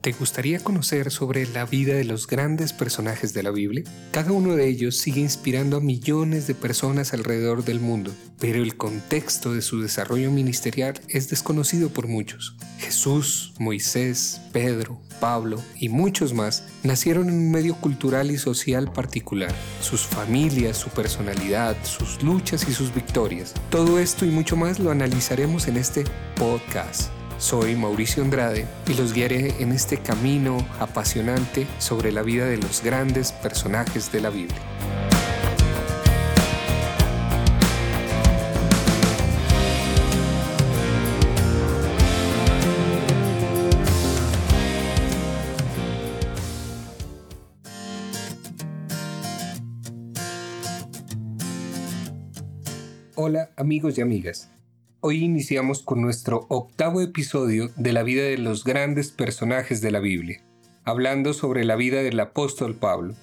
¿Te gustaría conocer sobre la vida de los grandes personajes de la Biblia? Cada uno de ellos sigue inspirando a millones de personas alrededor del mundo, pero el contexto de su desarrollo ministerial es desconocido por muchos. Jesús, Moisés, Pedro, Pablo y muchos más nacieron en un medio cultural y social particular. Sus familias, su personalidad, sus luchas y sus victorias. Todo esto y mucho más lo analizaremos en este podcast. Soy Mauricio Andrade y los guiaré en este camino apasionante sobre la vida de los grandes personajes de la Biblia. Hola amigos y amigas. Hoy iniciamos con nuestro octavo episodio de la vida de los grandes personajes de la Biblia, hablando sobre la vida del apóstol Pablo.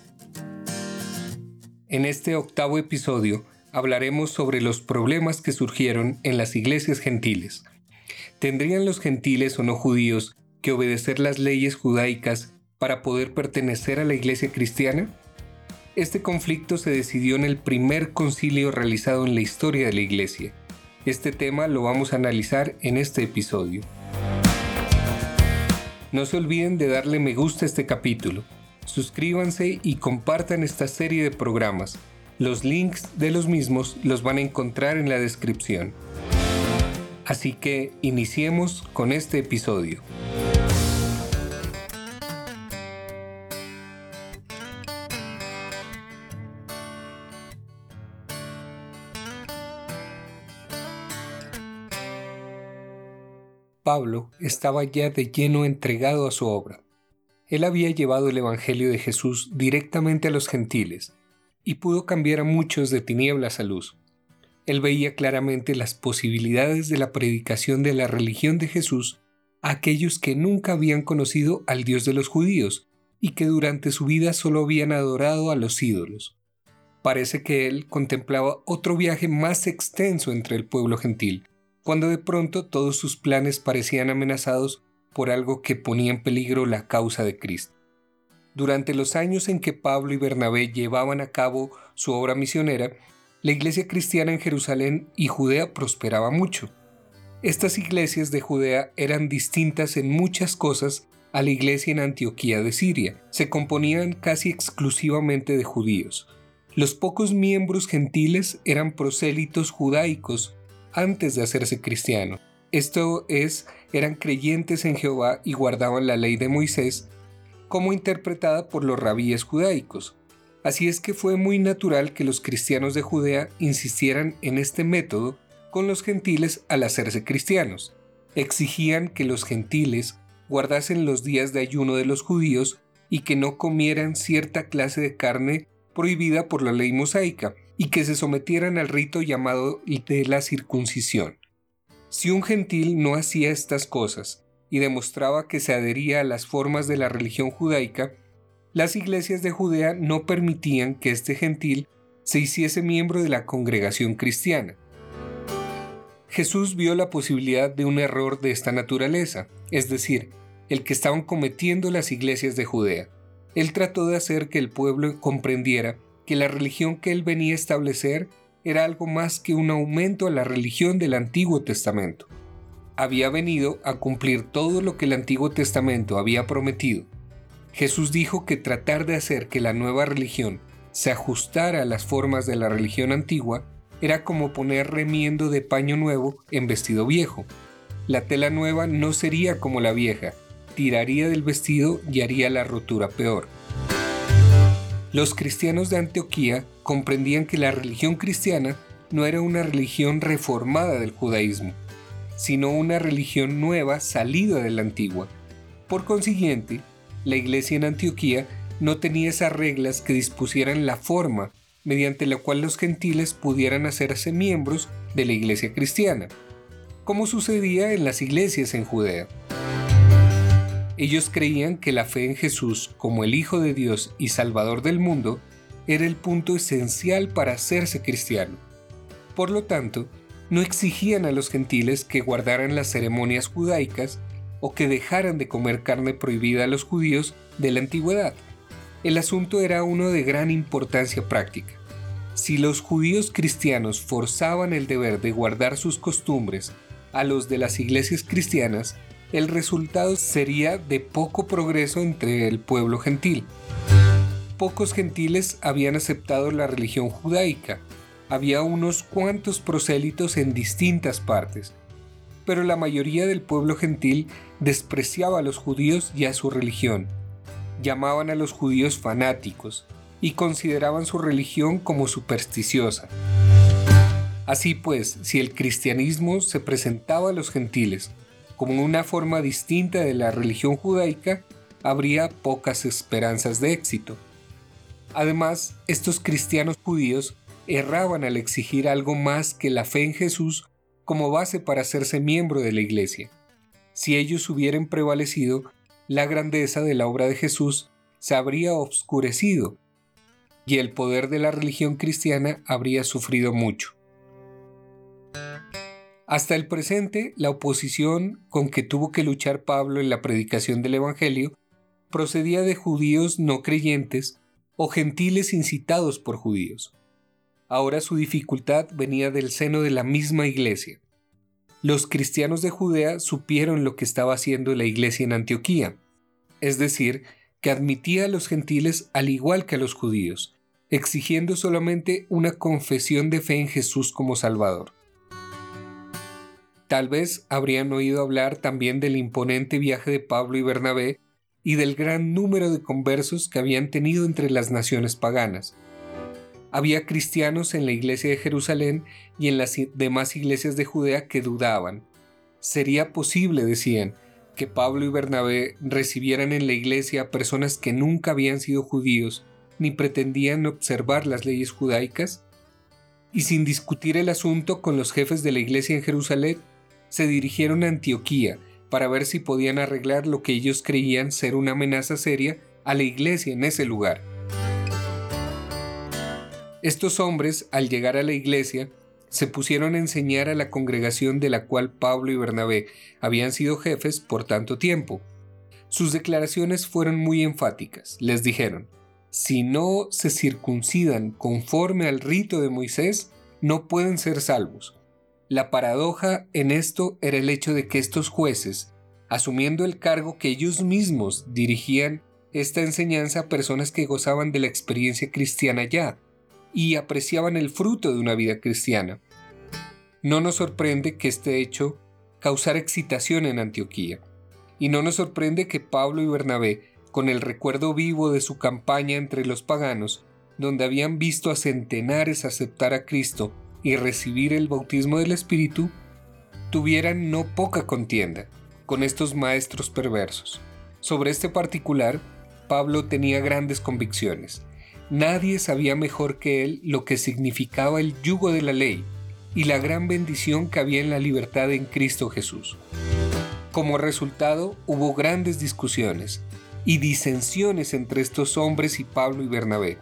En este octavo episodio hablaremos sobre los problemas que surgieron en las iglesias gentiles. ¿Tendrían los gentiles o no judíos que obedecer las leyes judaicas para poder pertenecer a la iglesia cristiana? Este conflicto se decidió en el primer concilio realizado en la historia de la iglesia, este tema lo vamos a analizar en este episodio. No se olviden de darle me gusta a este capítulo, suscríbanse y compartan esta serie de programas. Los links de los mismos los van a encontrar en la descripción. Así que iniciemos con este episodio. Pablo estaba ya de lleno entregado a su obra. Él había llevado el Evangelio de Jesús directamente a los gentiles y pudo cambiar a muchos de tinieblas a luz. Él veía claramente las posibilidades de la predicación de la religión de Jesús a aquellos que nunca habían conocido al Dios de los judíos y que durante su vida solo habían adorado a los ídolos. Parece que él contemplaba otro viaje más extenso entre el pueblo gentil, cuando de pronto todos sus planes parecían amenazados por algo que ponía en peligro la causa de Cristo. Durante los años en que Pablo y Bernabé llevaban a cabo su obra misionera, la iglesia cristiana en Jerusalén y Judea prosperaba mucho. Estas iglesias de Judea eran distintas en muchas cosas a la iglesia en Antioquía de Siria. Se componían casi exclusivamente de judíos. Los pocos miembros gentiles eran prosélitos judaicos antes de hacerse cristiano. Esto es, eran creyentes en Jehová y guardaban la ley de Moisés, como interpretada por los rabíes judaicos. Así es que fue muy natural que los cristianos de Judea insistieran en este método con los gentiles al hacerse cristianos. Exigían que los gentiles guardasen los días de ayuno de los judíos y que no comieran cierta clase de carne prohibida por la ley mosaica, y que se sometieran al rito llamado de la circuncisión. Si un gentil no hacía estas cosas y demostraba que se adhería a las formas de la religión judaica, las iglesias de Judea no permitían que este gentil se hiciese miembro de la congregación cristiana. Jesús vio la posibilidad de un error de esta naturaleza, es decir, el que estaban cometiendo las iglesias de Judea. Él trató de hacer que el pueblo comprendiera que la religión que él venía a establecer era algo más que un aumento a la religión del Antiguo Testamento. Había venido a cumplir todo lo que el Antiguo Testamento había prometido. Jesús dijo que tratar de hacer que la nueva religión se ajustara a las formas de la religión antigua era como poner remiendo de paño nuevo en vestido viejo. La tela nueva no sería como la vieja, tiraría del vestido y haría la rotura peor. Los cristianos de Antioquía comprendían que la religión cristiana no era una religión reformada del judaísmo, sino una religión nueva salida de la antigua. Por consiguiente, la iglesia en Antioquía no tenía esas reglas que dispusieran la forma mediante la cual los gentiles pudieran hacerse miembros de la iglesia cristiana, como sucedía en las iglesias en Judea. Ellos creían que la fe en Jesús como el Hijo de Dios y Salvador del mundo era el punto esencial para hacerse cristiano. Por lo tanto, no exigían a los gentiles que guardaran las ceremonias judaicas o que dejaran de comer carne prohibida a los judíos de la antigüedad. El asunto era uno de gran importancia práctica. Si los judíos cristianos forzaban el deber de guardar sus costumbres a los de las iglesias cristianas, el resultado sería de poco progreso entre el pueblo gentil. Pocos gentiles habían aceptado la religión judaica, había unos cuantos prosélitos en distintas partes, pero la mayoría del pueblo gentil despreciaba a los judíos y a su religión. Llamaban a los judíos fanáticos y consideraban su religión como supersticiosa. Así pues, si el cristianismo se presentaba a los gentiles como una forma distinta de la religión judaica, habría pocas esperanzas de éxito. Además, estos cristianos judíos erraban al exigir algo más que la fe en Jesús como base para hacerse miembro de la Iglesia. Si ellos hubieran prevalecido, la grandeza de la obra de Jesús se habría obscurecido y el poder de la religión cristiana habría sufrido mucho. Hasta el presente, la oposición con que tuvo que luchar Pablo en la predicación del Evangelio procedía de judíos no creyentes o gentiles incitados por judíos. Ahora su dificultad venía del seno de la misma iglesia. Los cristianos de Judea supieron lo que estaba haciendo la iglesia en Antioquía, es decir, que admitía a los gentiles al igual que a los judíos, exigiendo solamente una confesión de fe en Jesús como Salvador. Tal vez habrían oído hablar también del imponente viaje de Pablo y Bernabé y del gran número de conversos que habían tenido entre las naciones paganas. Había cristianos en la iglesia de Jerusalén y en las demás iglesias de Judea que dudaban. Sería posible, decían, que Pablo y Bernabé recibieran en la iglesia a personas que nunca habían sido judíos ni pretendían observar las leyes judaicas? Y sin discutir el asunto con los jefes de la iglesia en Jerusalén, se dirigieron a Antioquía para ver si podían arreglar lo que ellos creían ser una amenaza seria a la iglesia en ese lugar. Estos hombres, al llegar a la iglesia, se pusieron a enseñar a la congregación de la cual Pablo y Bernabé habían sido jefes por tanto tiempo. Sus declaraciones fueron muy enfáticas. Les dijeron, si no se circuncidan conforme al rito de Moisés, no pueden ser salvos. La paradoja en esto era el hecho de que estos jueces, asumiendo el cargo que ellos mismos dirigían esta enseñanza a personas que gozaban de la experiencia cristiana ya y apreciaban el fruto de una vida cristiana. No nos sorprende que este hecho causara excitación en Antioquía, y no nos sorprende que Pablo y Bernabé, con el recuerdo vivo de su campaña entre los paganos, donde habían visto a centenares aceptar a Cristo y recibir el bautismo del Espíritu, tuvieran no poca contienda con estos maestros perversos. Sobre este particular, Pablo tenía grandes convicciones. Nadie sabía mejor que él lo que significaba el yugo de la ley y la gran bendición que había en la libertad en Cristo Jesús. Como resultado, hubo grandes discusiones y disensiones entre estos hombres y Pablo y Bernabé.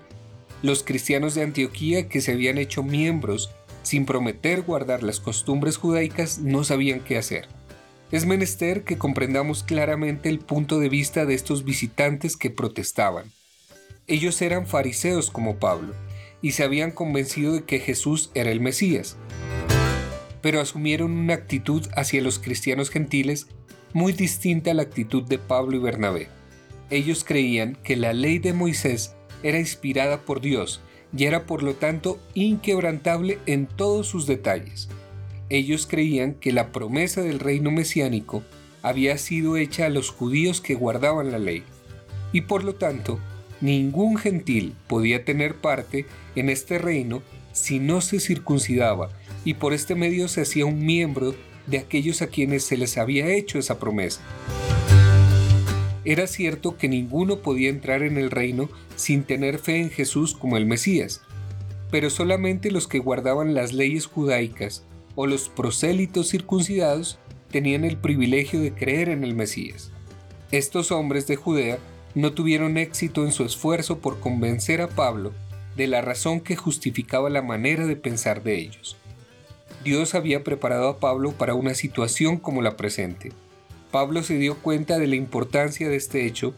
Los cristianos de Antioquía que se habían hecho miembros sin prometer guardar las costumbres judaicas, no sabían qué hacer. Es menester que comprendamos claramente el punto de vista de estos visitantes que protestaban. Ellos eran fariseos como Pablo, y se habían convencido de que Jesús era el Mesías, pero asumieron una actitud hacia los cristianos gentiles muy distinta a la actitud de Pablo y Bernabé. Ellos creían que la ley de Moisés era inspirada por Dios y era por lo tanto inquebrantable en todos sus detalles. Ellos creían que la promesa del reino mesiánico había sido hecha a los judíos que guardaban la ley, y por lo tanto ningún gentil podía tener parte en este reino si no se circuncidaba, y por este medio se hacía un miembro de aquellos a quienes se les había hecho esa promesa. Era cierto que ninguno podía entrar en el reino sin tener fe en Jesús como el Mesías, pero solamente los que guardaban las leyes judaicas o los prosélitos circuncidados tenían el privilegio de creer en el Mesías. Estos hombres de Judea no tuvieron éxito en su esfuerzo por convencer a Pablo de la razón que justificaba la manera de pensar de ellos. Dios había preparado a Pablo para una situación como la presente Pablo se dio cuenta de la importancia de este hecho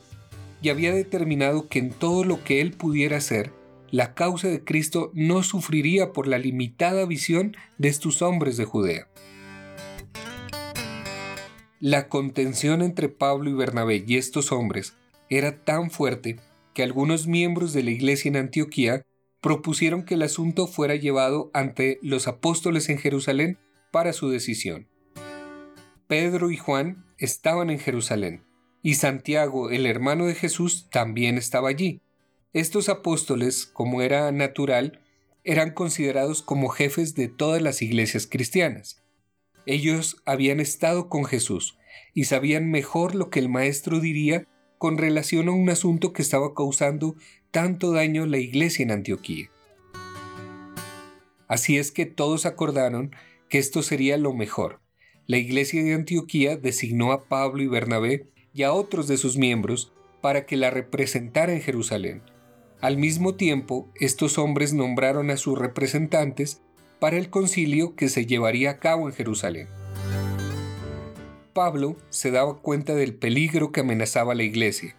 y había determinado que en todo lo que él pudiera hacer, la causa de Cristo no sufriría por la limitada visión de estos hombres de Judea. La contención entre Pablo y Bernabé y estos hombres era tan fuerte que algunos miembros de la iglesia en Antioquía propusieron que el asunto fuera llevado ante los apóstoles en Jerusalén para su decisión. Pedro y Juan estaban en Jerusalén, y Santiago, el hermano de Jesús, también estaba allí. Estos apóstoles, como era natural, eran considerados como jefes de todas las iglesias cristianas. Ellos habían estado con Jesús y sabían mejor lo que el Maestro diría con relación a un asunto que estaba causando tanto daño a la iglesia en Antioquía. Así es que todos acordaron que esto sería lo mejor. La iglesia de Antioquía designó a Pablo y Bernabé y a otros de sus miembros para que la representara en Jerusalén. Al mismo tiempo, estos hombres nombraron a sus representantes para el concilio que se llevaría a cabo en Jerusalén. Pablo se daba cuenta del peligro que amenazaba la iglesia.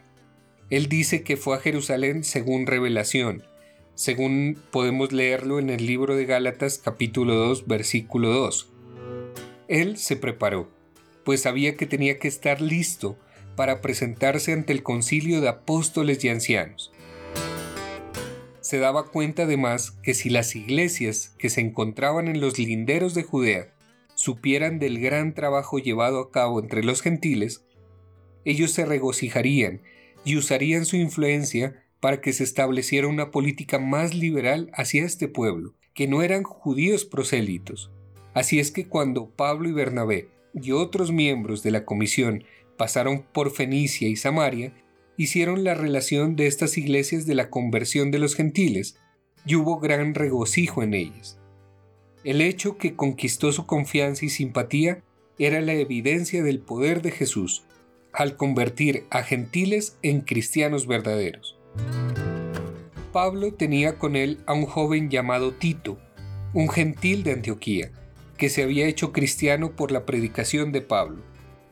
Él dice que fue a Jerusalén según revelación, según podemos leerlo en el libro de Gálatas capítulo 2 versículo 2. Él se preparó, pues sabía que tenía que estar listo para presentarse ante el concilio de apóstoles y ancianos. Se daba cuenta además que si las iglesias que se encontraban en los linderos de Judea supieran del gran trabajo llevado a cabo entre los gentiles, ellos se regocijarían y usarían su influencia para que se estableciera una política más liberal hacia este pueblo, que no eran judíos prosélitos. Así es que cuando Pablo y Bernabé y otros miembros de la comisión pasaron por Fenicia y Samaria, hicieron la relación de estas iglesias de la conversión de los gentiles, y hubo gran regocijo en ellas. El hecho que conquistó su confianza y simpatía era la evidencia del poder de Jesús al convertir a gentiles en cristianos verdaderos. Pablo tenía con él a un joven llamado Tito, un gentil de Antioquía, que se había hecho cristiano por la predicación de Pablo.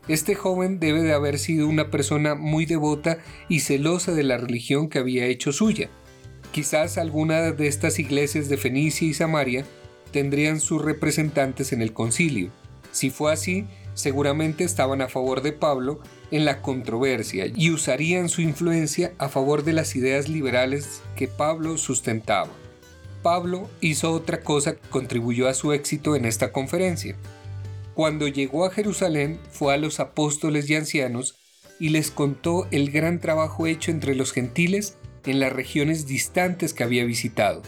Este joven debe de haber sido una persona muy devota y celosa de la religión que había hecho suya. Quizás alguna de estas iglesias de Fenicia y Samaria tendrían sus representantes en el concilio. Si fue así, seguramente estaban a favor de Pablo en la controversia y usarían su influencia a favor de las ideas liberales que Pablo sustentaba. Pablo hizo otra cosa que contribuyó a su éxito en esta conferencia. Cuando llegó a Jerusalén fue a los apóstoles y ancianos y les contó el gran trabajo hecho entre los gentiles en las regiones distantes que había visitado.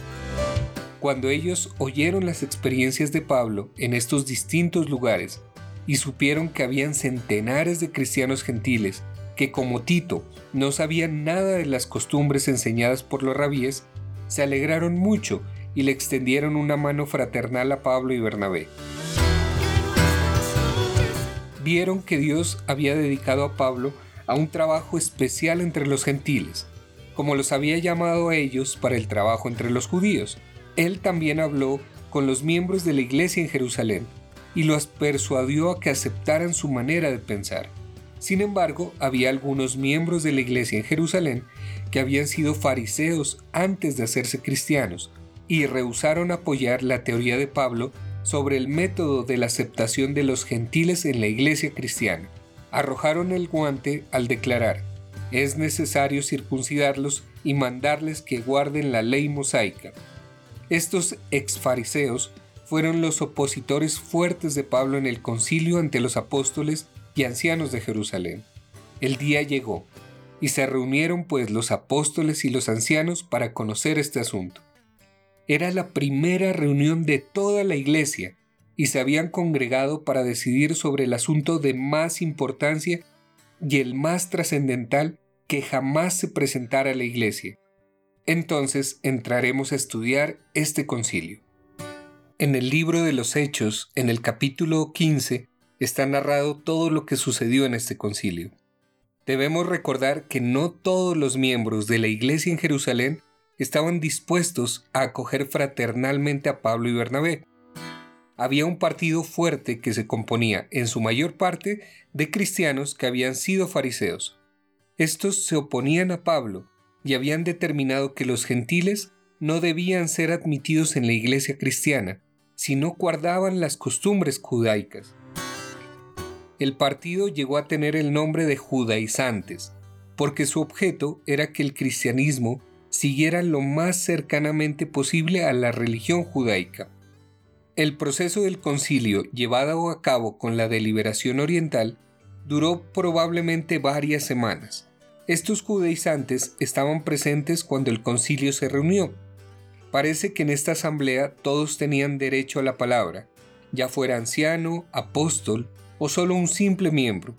Cuando ellos oyeron las experiencias de Pablo en estos distintos lugares y supieron que habían centenares de cristianos gentiles que como Tito no sabían nada de las costumbres enseñadas por los rabíes, se alegraron mucho y le extendieron una mano fraternal a Pablo y Bernabé. Vieron que Dios había dedicado a Pablo a un trabajo especial entre los gentiles, como los había llamado a ellos para el trabajo entre los judíos, él también habló con los miembros de la iglesia en Jerusalén y los persuadió a que aceptaran su manera de pensar. Sin embargo, había algunos miembros de la iglesia en Jerusalén que habían sido fariseos antes de hacerse cristianos y rehusaron apoyar la teoría de Pablo sobre el método de la aceptación de los gentiles en la iglesia cristiana. Arrojaron el guante al declarar, es necesario circuncidarlos y mandarles que guarden la ley mosaica. Estos exfariseos fueron los opositores fuertes de Pablo en el concilio ante los apóstoles y ancianos de Jerusalén. El día llegó, y se reunieron pues los apóstoles y los ancianos para conocer este asunto. Era la primera reunión de toda la iglesia, y se habían congregado para decidir sobre el asunto de más importancia y el más trascendental que jamás se presentara a la iglesia, entonces entraremos a estudiar este concilio. En el libro de los Hechos, en el capítulo 15, está narrado todo lo que sucedió en este concilio. Debemos recordar que no todos los miembros de la iglesia en Jerusalén estaban dispuestos a acoger fraternalmente a Pablo y Bernabé. había un partido fuerte que se componía en su mayor parte de cristianos que habían sido fariseos. Estos se oponían a Pablo y habían determinado que los gentiles no debían ser admitidos en la iglesia cristiana si no guardaban las costumbres judaicas. El partido llegó a tener el nombre de judaizantes, porque su objeto era que el cristianismo siguiera lo más cercanamente posible a la religión judaica. El proceso del concilio llevado a cabo con la deliberación oriental duró probablemente varias semanas. Estos judaizantes estaban presentes cuando el concilio se reunió. Parece que en esta asamblea todos tenían derecho a la palabra, ya fuera anciano, apóstol o solo un simple miembro.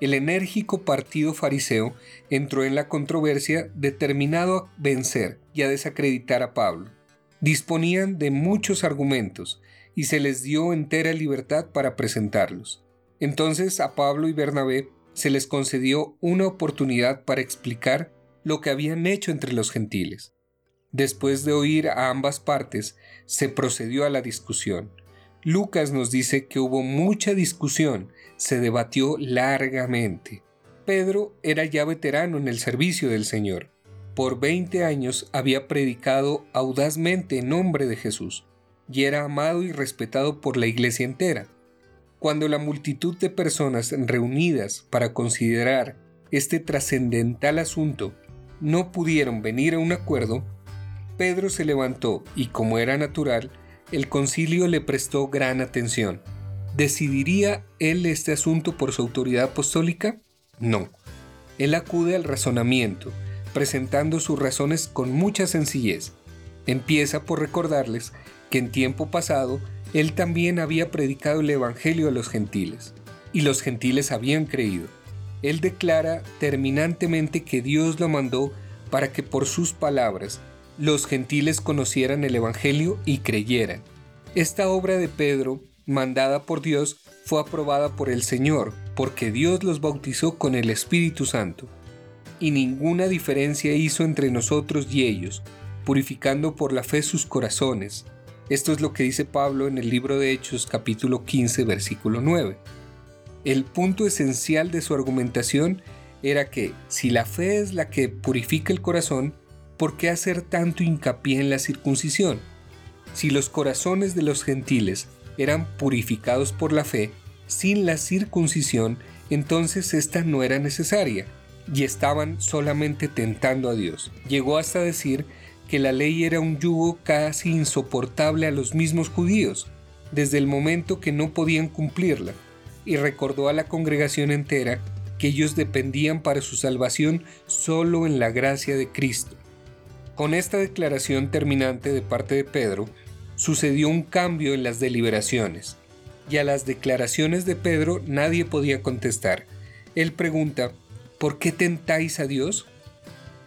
El enérgico partido fariseo entró en la controversia determinado a vencer y a desacreditar a Pablo. Disponían de muchos argumentos y se les dio entera libertad para presentarlos. Entonces a Pablo y Bernabé se les concedió una oportunidad para explicar lo que habían hecho entre los gentiles. Después de oír a ambas partes, se procedió a la discusión. Lucas nos dice que hubo mucha discusión, se debatió largamente. Pedro era ya veterano en el servicio del Señor. Por 20 años había predicado audazmente en nombre de Jesús y era amado y respetado por la iglesia entera. Cuando la multitud de personas reunidas para considerar este trascendental asunto no pudieron venir a un acuerdo, Pedro se levantó y como era natural, el concilio le prestó gran atención. ¿Decidiría él este asunto por su autoridad apostólica? No. Él acude al razonamiento, presentando sus razones con mucha sencillez. Empieza por recordarles que en tiempo pasado él también había predicado el Evangelio a los gentiles, y los gentiles habían creído. Él declara terminantemente que Dios lo mandó para que por sus palabras los gentiles conocieran el Evangelio y creyeran. Esta obra de Pedro, mandada por Dios, fue aprobada por el Señor, porque Dios los bautizó con el Espíritu Santo. Y ninguna diferencia hizo entre nosotros y ellos, purificando por la fe sus corazones. Esto es lo que dice Pablo en el libro de Hechos capítulo 15 versículo 9. El punto esencial de su argumentación era que si la fe es la que purifica el corazón, ¿por qué hacer tanto hincapié en la circuncisión? Si los corazones de los gentiles eran purificados por la fe, sin la circuncisión, entonces esta no era necesaria, y estaban solamente tentando a Dios. Llegó hasta decir que la ley era un yugo casi insoportable a los mismos judíos, desde el momento que no podían cumplirla, y recordó a la congregación entera que ellos dependían para su salvación solo en la gracia de Cristo. Con esta declaración terminante de parte de Pedro, sucedió un cambio en las deliberaciones, y a las declaraciones de Pedro nadie podía contestar. Él pregunta, ¿por qué tentáis a Dios?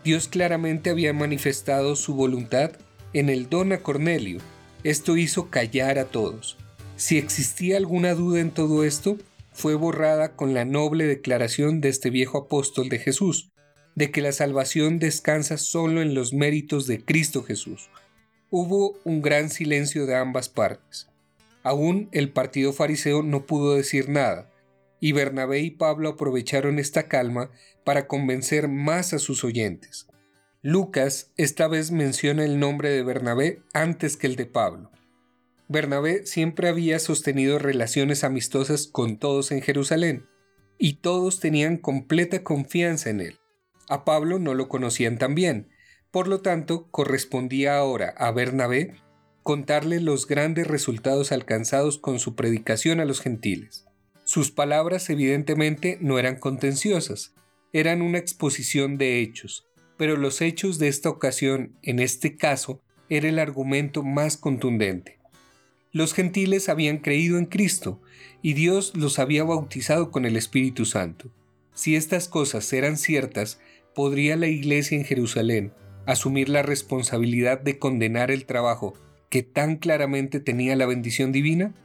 Dios claramente había manifestado su voluntad en el don a Cornelio. Esto hizo callar a todos. Si existía alguna duda en todo esto, fue borrada con la noble declaración de este viejo apóstol de Jesús, de que la salvación descansa solo en los méritos de Cristo Jesús. Hubo un gran silencio de ambas partes. Aún el partido fariseo no pudo decir nada, y Bernabé y Pablo aprovecharon esta calma para convencer más a sus oyentes. Lucas esta vez menciona el nombre de Bernabé antes que el de Pablo. Bernabé siempre había sostenido relaciones amistosas con todos en Jerusalén, y todos tenían completa confianza en él. A Pablo no lo conocían tan bien, por lo tanto correspondía ahora a Bernabé contarle los grandes resultados alcanzados con su predicación a los gentiles. Sus palabras evidentemente no eran contenciosas, eran una exposición de hechos, pero los hechos de esta ocasión, en este caso, era el argumento más contundente. Los gentiles habían creído en Cristo y Dios los había bautizado con el Espíritu Santo. Si estas cosas eran ciertas, ¿podría la Iglesia en Jerusalén asumir la responsabilidad de condenar el trabajo que tan claramente tenía la bendición divina?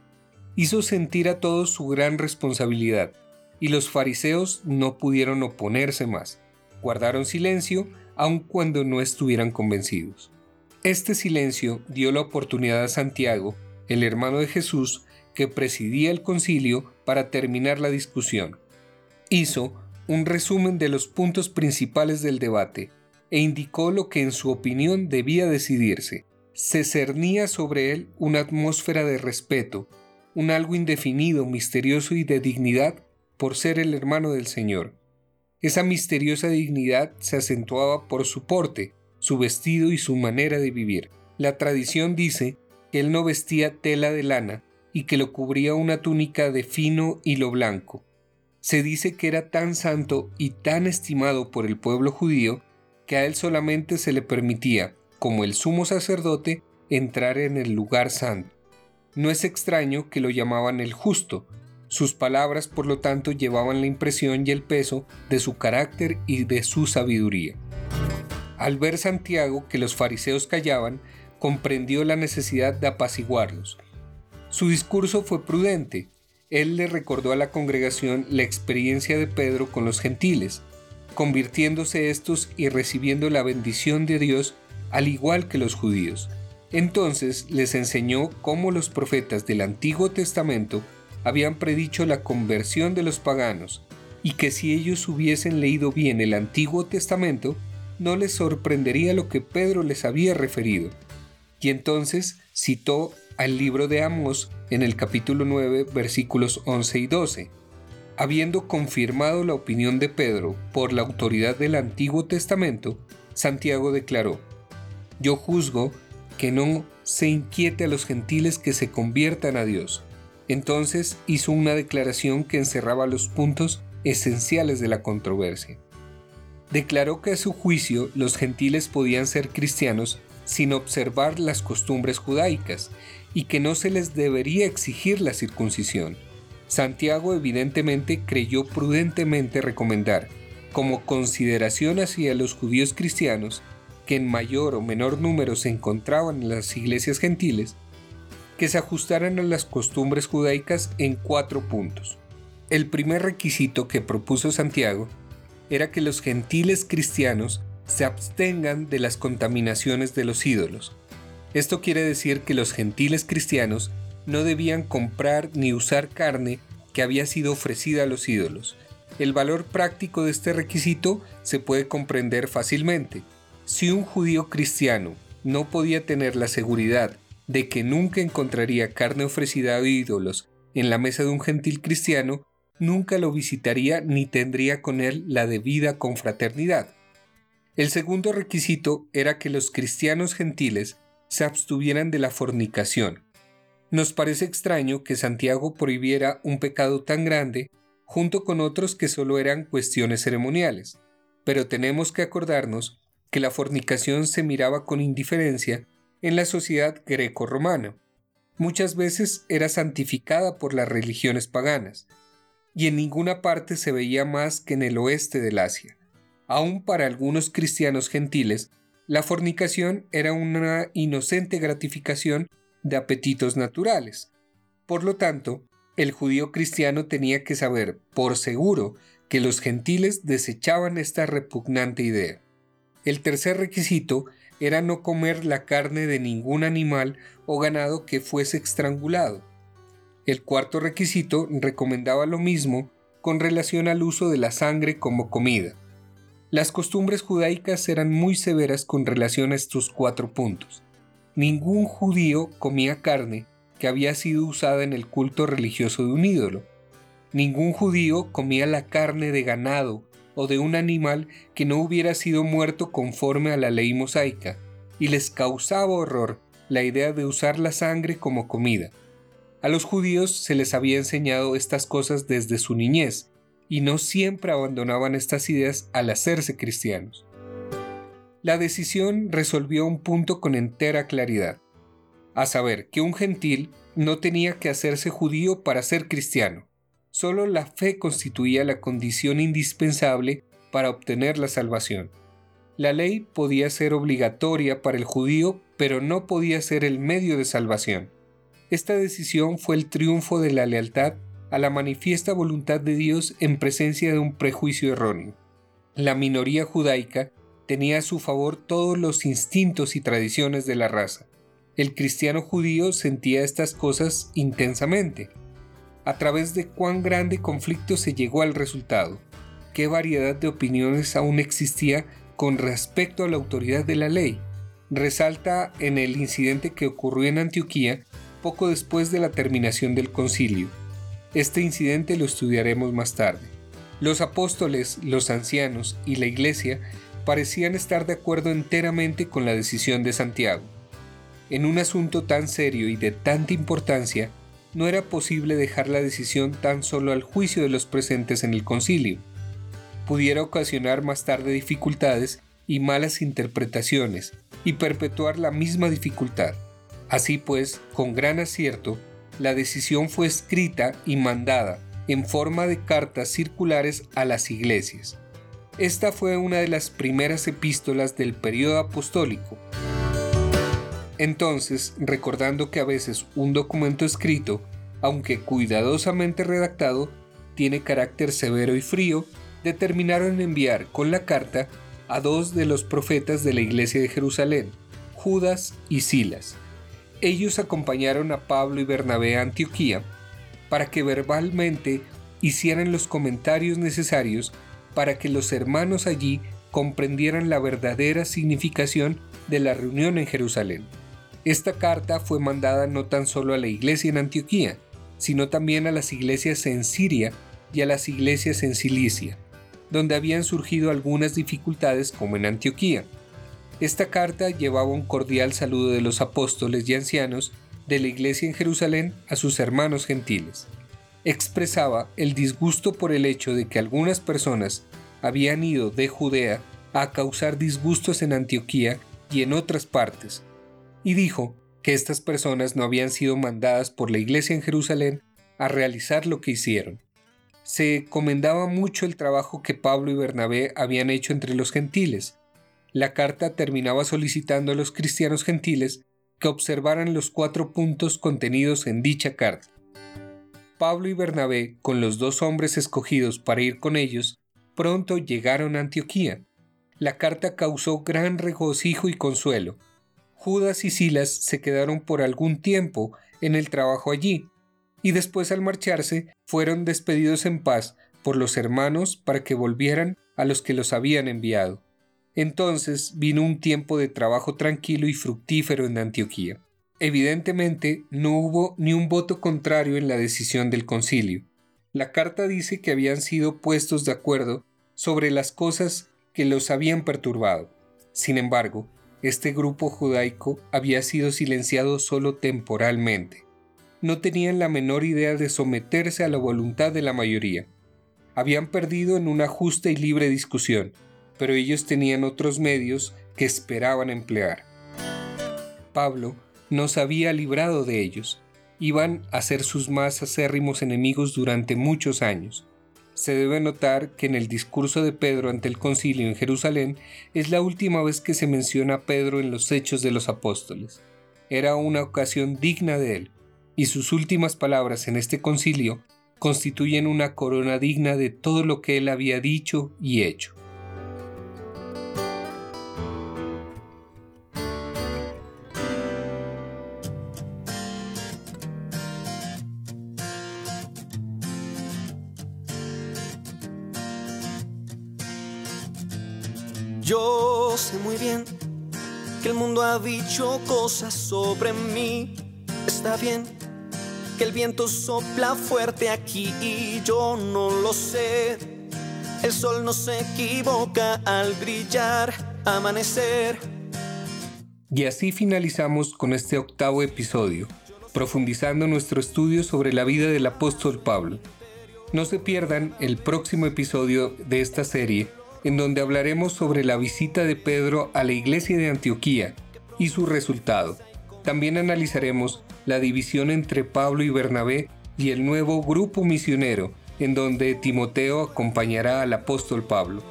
Hizo sentir a todos su gran responsabilidad, y los fariseos no pudieron oponerse más. Guardaron silencio aun cuando no estuvieran convencidos. Este silencio dio la oportunidad a Santiago el hermano de Jesús, que presidía el concilio para terminar la discusión. Hizo un resumen de los puntos principales del debate e indicó lo que en su opinión debía decidirse. Se cernía sobre él una atmósfera de respeto, un algo indefinido, misterioso y de dignidad por ser el hermano del Señor. Esa misteriosa dignidad se acentuaba por su porte, su vestido y su manera de vivir. La tradición dice que él no vestía tela de lana y que lo cubría una túnica de fino hilo blanco. Se dice que era tan santo y tan estimado por el pueblo judío que a él solamente se le permitía, como el sumo sacerdote, entrar en el lugar santo. No es extraño que lo llamaban el justo. Sus palabras, por lo tanto, llevaban la impresión y el peso de su carácter y de su sabiduría. Al ver Santiago que los fariseos callaban, comprendió la necesidad de apaciguarlos. Su discurso fue prudente. Él le recordó a la congregación la experiencia de Pedro con los gentiles, convirtiéndose estos y recibiendo la bendición de Dios al igual que los judíos. Entonces les enseñó cómo los profetas del Antiguo Testamento habían predicho la conversión de los paganos y que si ellos hubiesen leído bien el Antiguo Testamento, no les sorprendería lo que Pedro les había referido. Y entonces citó al libro de Amos en el capítulo 9 versículos 11 y 12, Habiendo confirmado la opinión de Pedro por la autoridad del Antiguo Testamento, Santiago declaró, Yo juzgo que no se inquiete a los gentiles que se conviertan a Dios. Entonces hizo una declaración que encerraba los puntos esenciales de la controversia. Declaró que a su juicio los gentiles podían ser cristianos sin observar las costumbres judaicas y que no se les debería exigir la circuncisión. Santiago evidentemente creyó prudentemente recomendar, como consideración hacia los judíos cristianos, que en mayor o menor número se encontraban en las iglesias gentiles, que se ajustaran a las costumbres judaicas en cuatro puntos. El primer requisito que propuso Santiago era que los gentiles cristianos se abstengan de las contaminaciones de los ídolos. Esto quiere decir que los gentiles cristianos no debían comprar ni usar carne que había sido ofrecida a los ídolos. El valor práctico de este requisito se puede comprender fácilmente. Si un judío cristiano no podía tener la seguridad de que nunca encontraría carne ofrecida a ídolos en la mesa de un gentil cristiano, nunca lo visitaría ni tendría con él la debida confraternidad. El segundo requisito era que los cristianos gentiles se abstuvieran de la fornicación, nos parece extraño que Santiago prohibiera un pecado tan grande junto con otros que solo eran cuestiones ceremoniales, pero tenemos que acordarnos que la fornicación se miraba con indiferencia en la sociedad greco-romana. Muchas veces era santificada por las religiones paganas, y en ninguna parte se veía más que en el oeste del Asia. Aún para algunos cristianos gentiles, la fornicación era una inocente gratificación de apetitos naturales. Por lo tanto, el judío cristiano tenía que saber por seguro que los gentiles desechaban esta repugnante idea. El tercer requisito era no comer la carne de ningún animal o ganado que fuese estrangulado. El cuarto requisito recomendaba lo mismo con relación al uso de la sangre como comida. Las costumbres judaicas eran muy severas con relación a estos cuatro puntos. Ningún judío comía carne que había sido usada en el culto religioso de un ídolo. Ningún judío comía la carne de ganado o de un animal que no hubiera sido muerto conforme a la ley mosaica, y les causaba horror la idea de usar la sangre como comida. A los judíos se les había enseñado estas cosas desde su niñez, y no siempre abandonaban estas ideas al hacerse cristianos la decisión resolvió un punto con entera claridad, a saber que un gentil no tenía que hacerse judío para ser cristiano, solo la fe constituía la condición indispensable para obtener la salvación. La ley podía ser obligatoria para el judío, pero no podía ser el medio de salvación. Esta decisión fue el triunfo de la lealtad a la manifiesta voluntad de Dios en presencia de un prejuicio erróneo. La minoría judaica tenía a su favor todos los instintos y tradiciones de la raza. el cristiano judío sentía estas cosas intensamente. A través de cuán grande conflicto se llegó al resultado, qué variedad de opiniones aún existía con respecto a la autoridad de la ley. Resalta en el incidente que ocurrió en Antioquía poco después de la terminación del concilio. Este incidente lo estudiaremos más tarde. Los apóstoles, los ancianos y la iglesia parecían estar de acuerdo enteramente con la decisión de Santiago. En un asunto tan serio y de tanta importancia, no era posible dejar la decisión tan solo al juicio de los presentes en el concilio. Pudiera ocasionar más tarde dificultades y malas interpretaciones y perpetuar la misma dificultad. Así pues, con gran acierto, la decisión fue escrita y mandada en forma de cartas circulares a las iglesias. Esta fue una de las primeras epístolas del periodo apostólico. Entonces, recordando que a veces un documento escrito, aunque cuidadosamente redactado, tiene carácter severo y frío, determinaron enviar con la carta a dos de los profetas de la iglesia de Jerusalén, Judas y Silas, ellos acompañaron a Pablo y Bernabé a Antioquía para que verbalmente hicieran los comentarios necesarios para que los hermanos allí comprendieran la verdadera significación de la reunión en Jerusalén. Esta carta fue mandada no tan solo a la iglesia en Antioquía, sino también a las iglesias en Siria y a las iglesias en Cilicia, donde habían surgido algunas dificultades como en Antioquía. Esta carta llevaba un cordial saludo de los apóstoles y ancianos de la iglesia en Jerusalén a sus hermanos gentiles. Expresaba el disgusto por el hecho de que algunas personas habían ido de Judea a causar disgustos en Antioquía y en otras partes, y dijo que estas personas no habían sido mandadas por la iglesia en Jerusalén a realizar lo que hicieron. Se comendaba mucho el trabajo que Pablo y Bernabé habían hecho entre los gentiles, la carta terminaba solicitando a los cristianos gentiles que observaran los cuatro puntos contenidos en dicha carta. Pablo y Bernabé, con los dos hombres escogidos para ir con ellos, pronto llegaron a Antioquía. La carta causó gran regocijo y consuelo. Judas y Silas se quedaron por algún tiempo en el trabajo allí, y después al marcharse fueron despedidos en paz por los hermanos para que volvieran a los que los habían enviado. Entonces vino un tiempo de trabajo tranquilo y fructífero en Antioquía. Evidentemente no hubo ni un voto contrario en la decisión del concilio. La carta dice que habían sido puestos de acuerdo sobre las cosas que los habían perturbado. Sin embargo, este grupo judaico había sido silenciado solo temporalmente. No tenían la menor idea de someterse a la voluntad de la mayoría. Habían perdido en una justa y libre discusión, pero ellos tenían otros medios que esperaban emplear. Pablo no se había librado de ellos, iban a ser sus más acérrimos enemigos durante muchos años. Se debe notar que en el discurso de Pedro ante el concilio en Jerusalén es la última vez que se menciona a Pedro en los hechos de los apóstoles. Era una ocasión digna de él, y sus últimas palabras en este concilio constituyen una corona digna de todo lo que él había dicho y hecho. Ha dicho cosas sobre mí. Está bien que el viento sopla fuerte aquí y yo no lo sé. El sol no se equivoca al brillar, amanecer. Y así finalizamos con este octavo episodio, profundizando nuestro estudio sobre la vida del apóstol Pablo. No se pierdan el próximo episodio de esta serie en donde hablaremos sobre la visita de Pedro a la iglesia de Antioquía y su resultado. También analizaremos la división entre Pablo y Bernabé y el nuevo grupo misionero, en donde Timoteo acompañará al apóstol Pablo.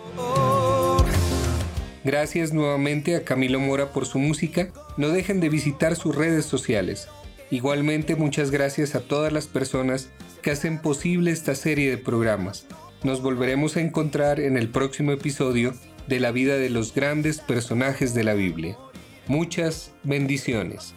Gracias nuevamente a Camilo Mora por su música. No dejen de visitar sus redes sociales. Igualmente muchas gracias a todas las personas que hacen posible esta serie de programas. Nos volveremos a encontrar en el próximo episodio de la vida de los grandes personajes de la Biblia. Muchas bendiciones.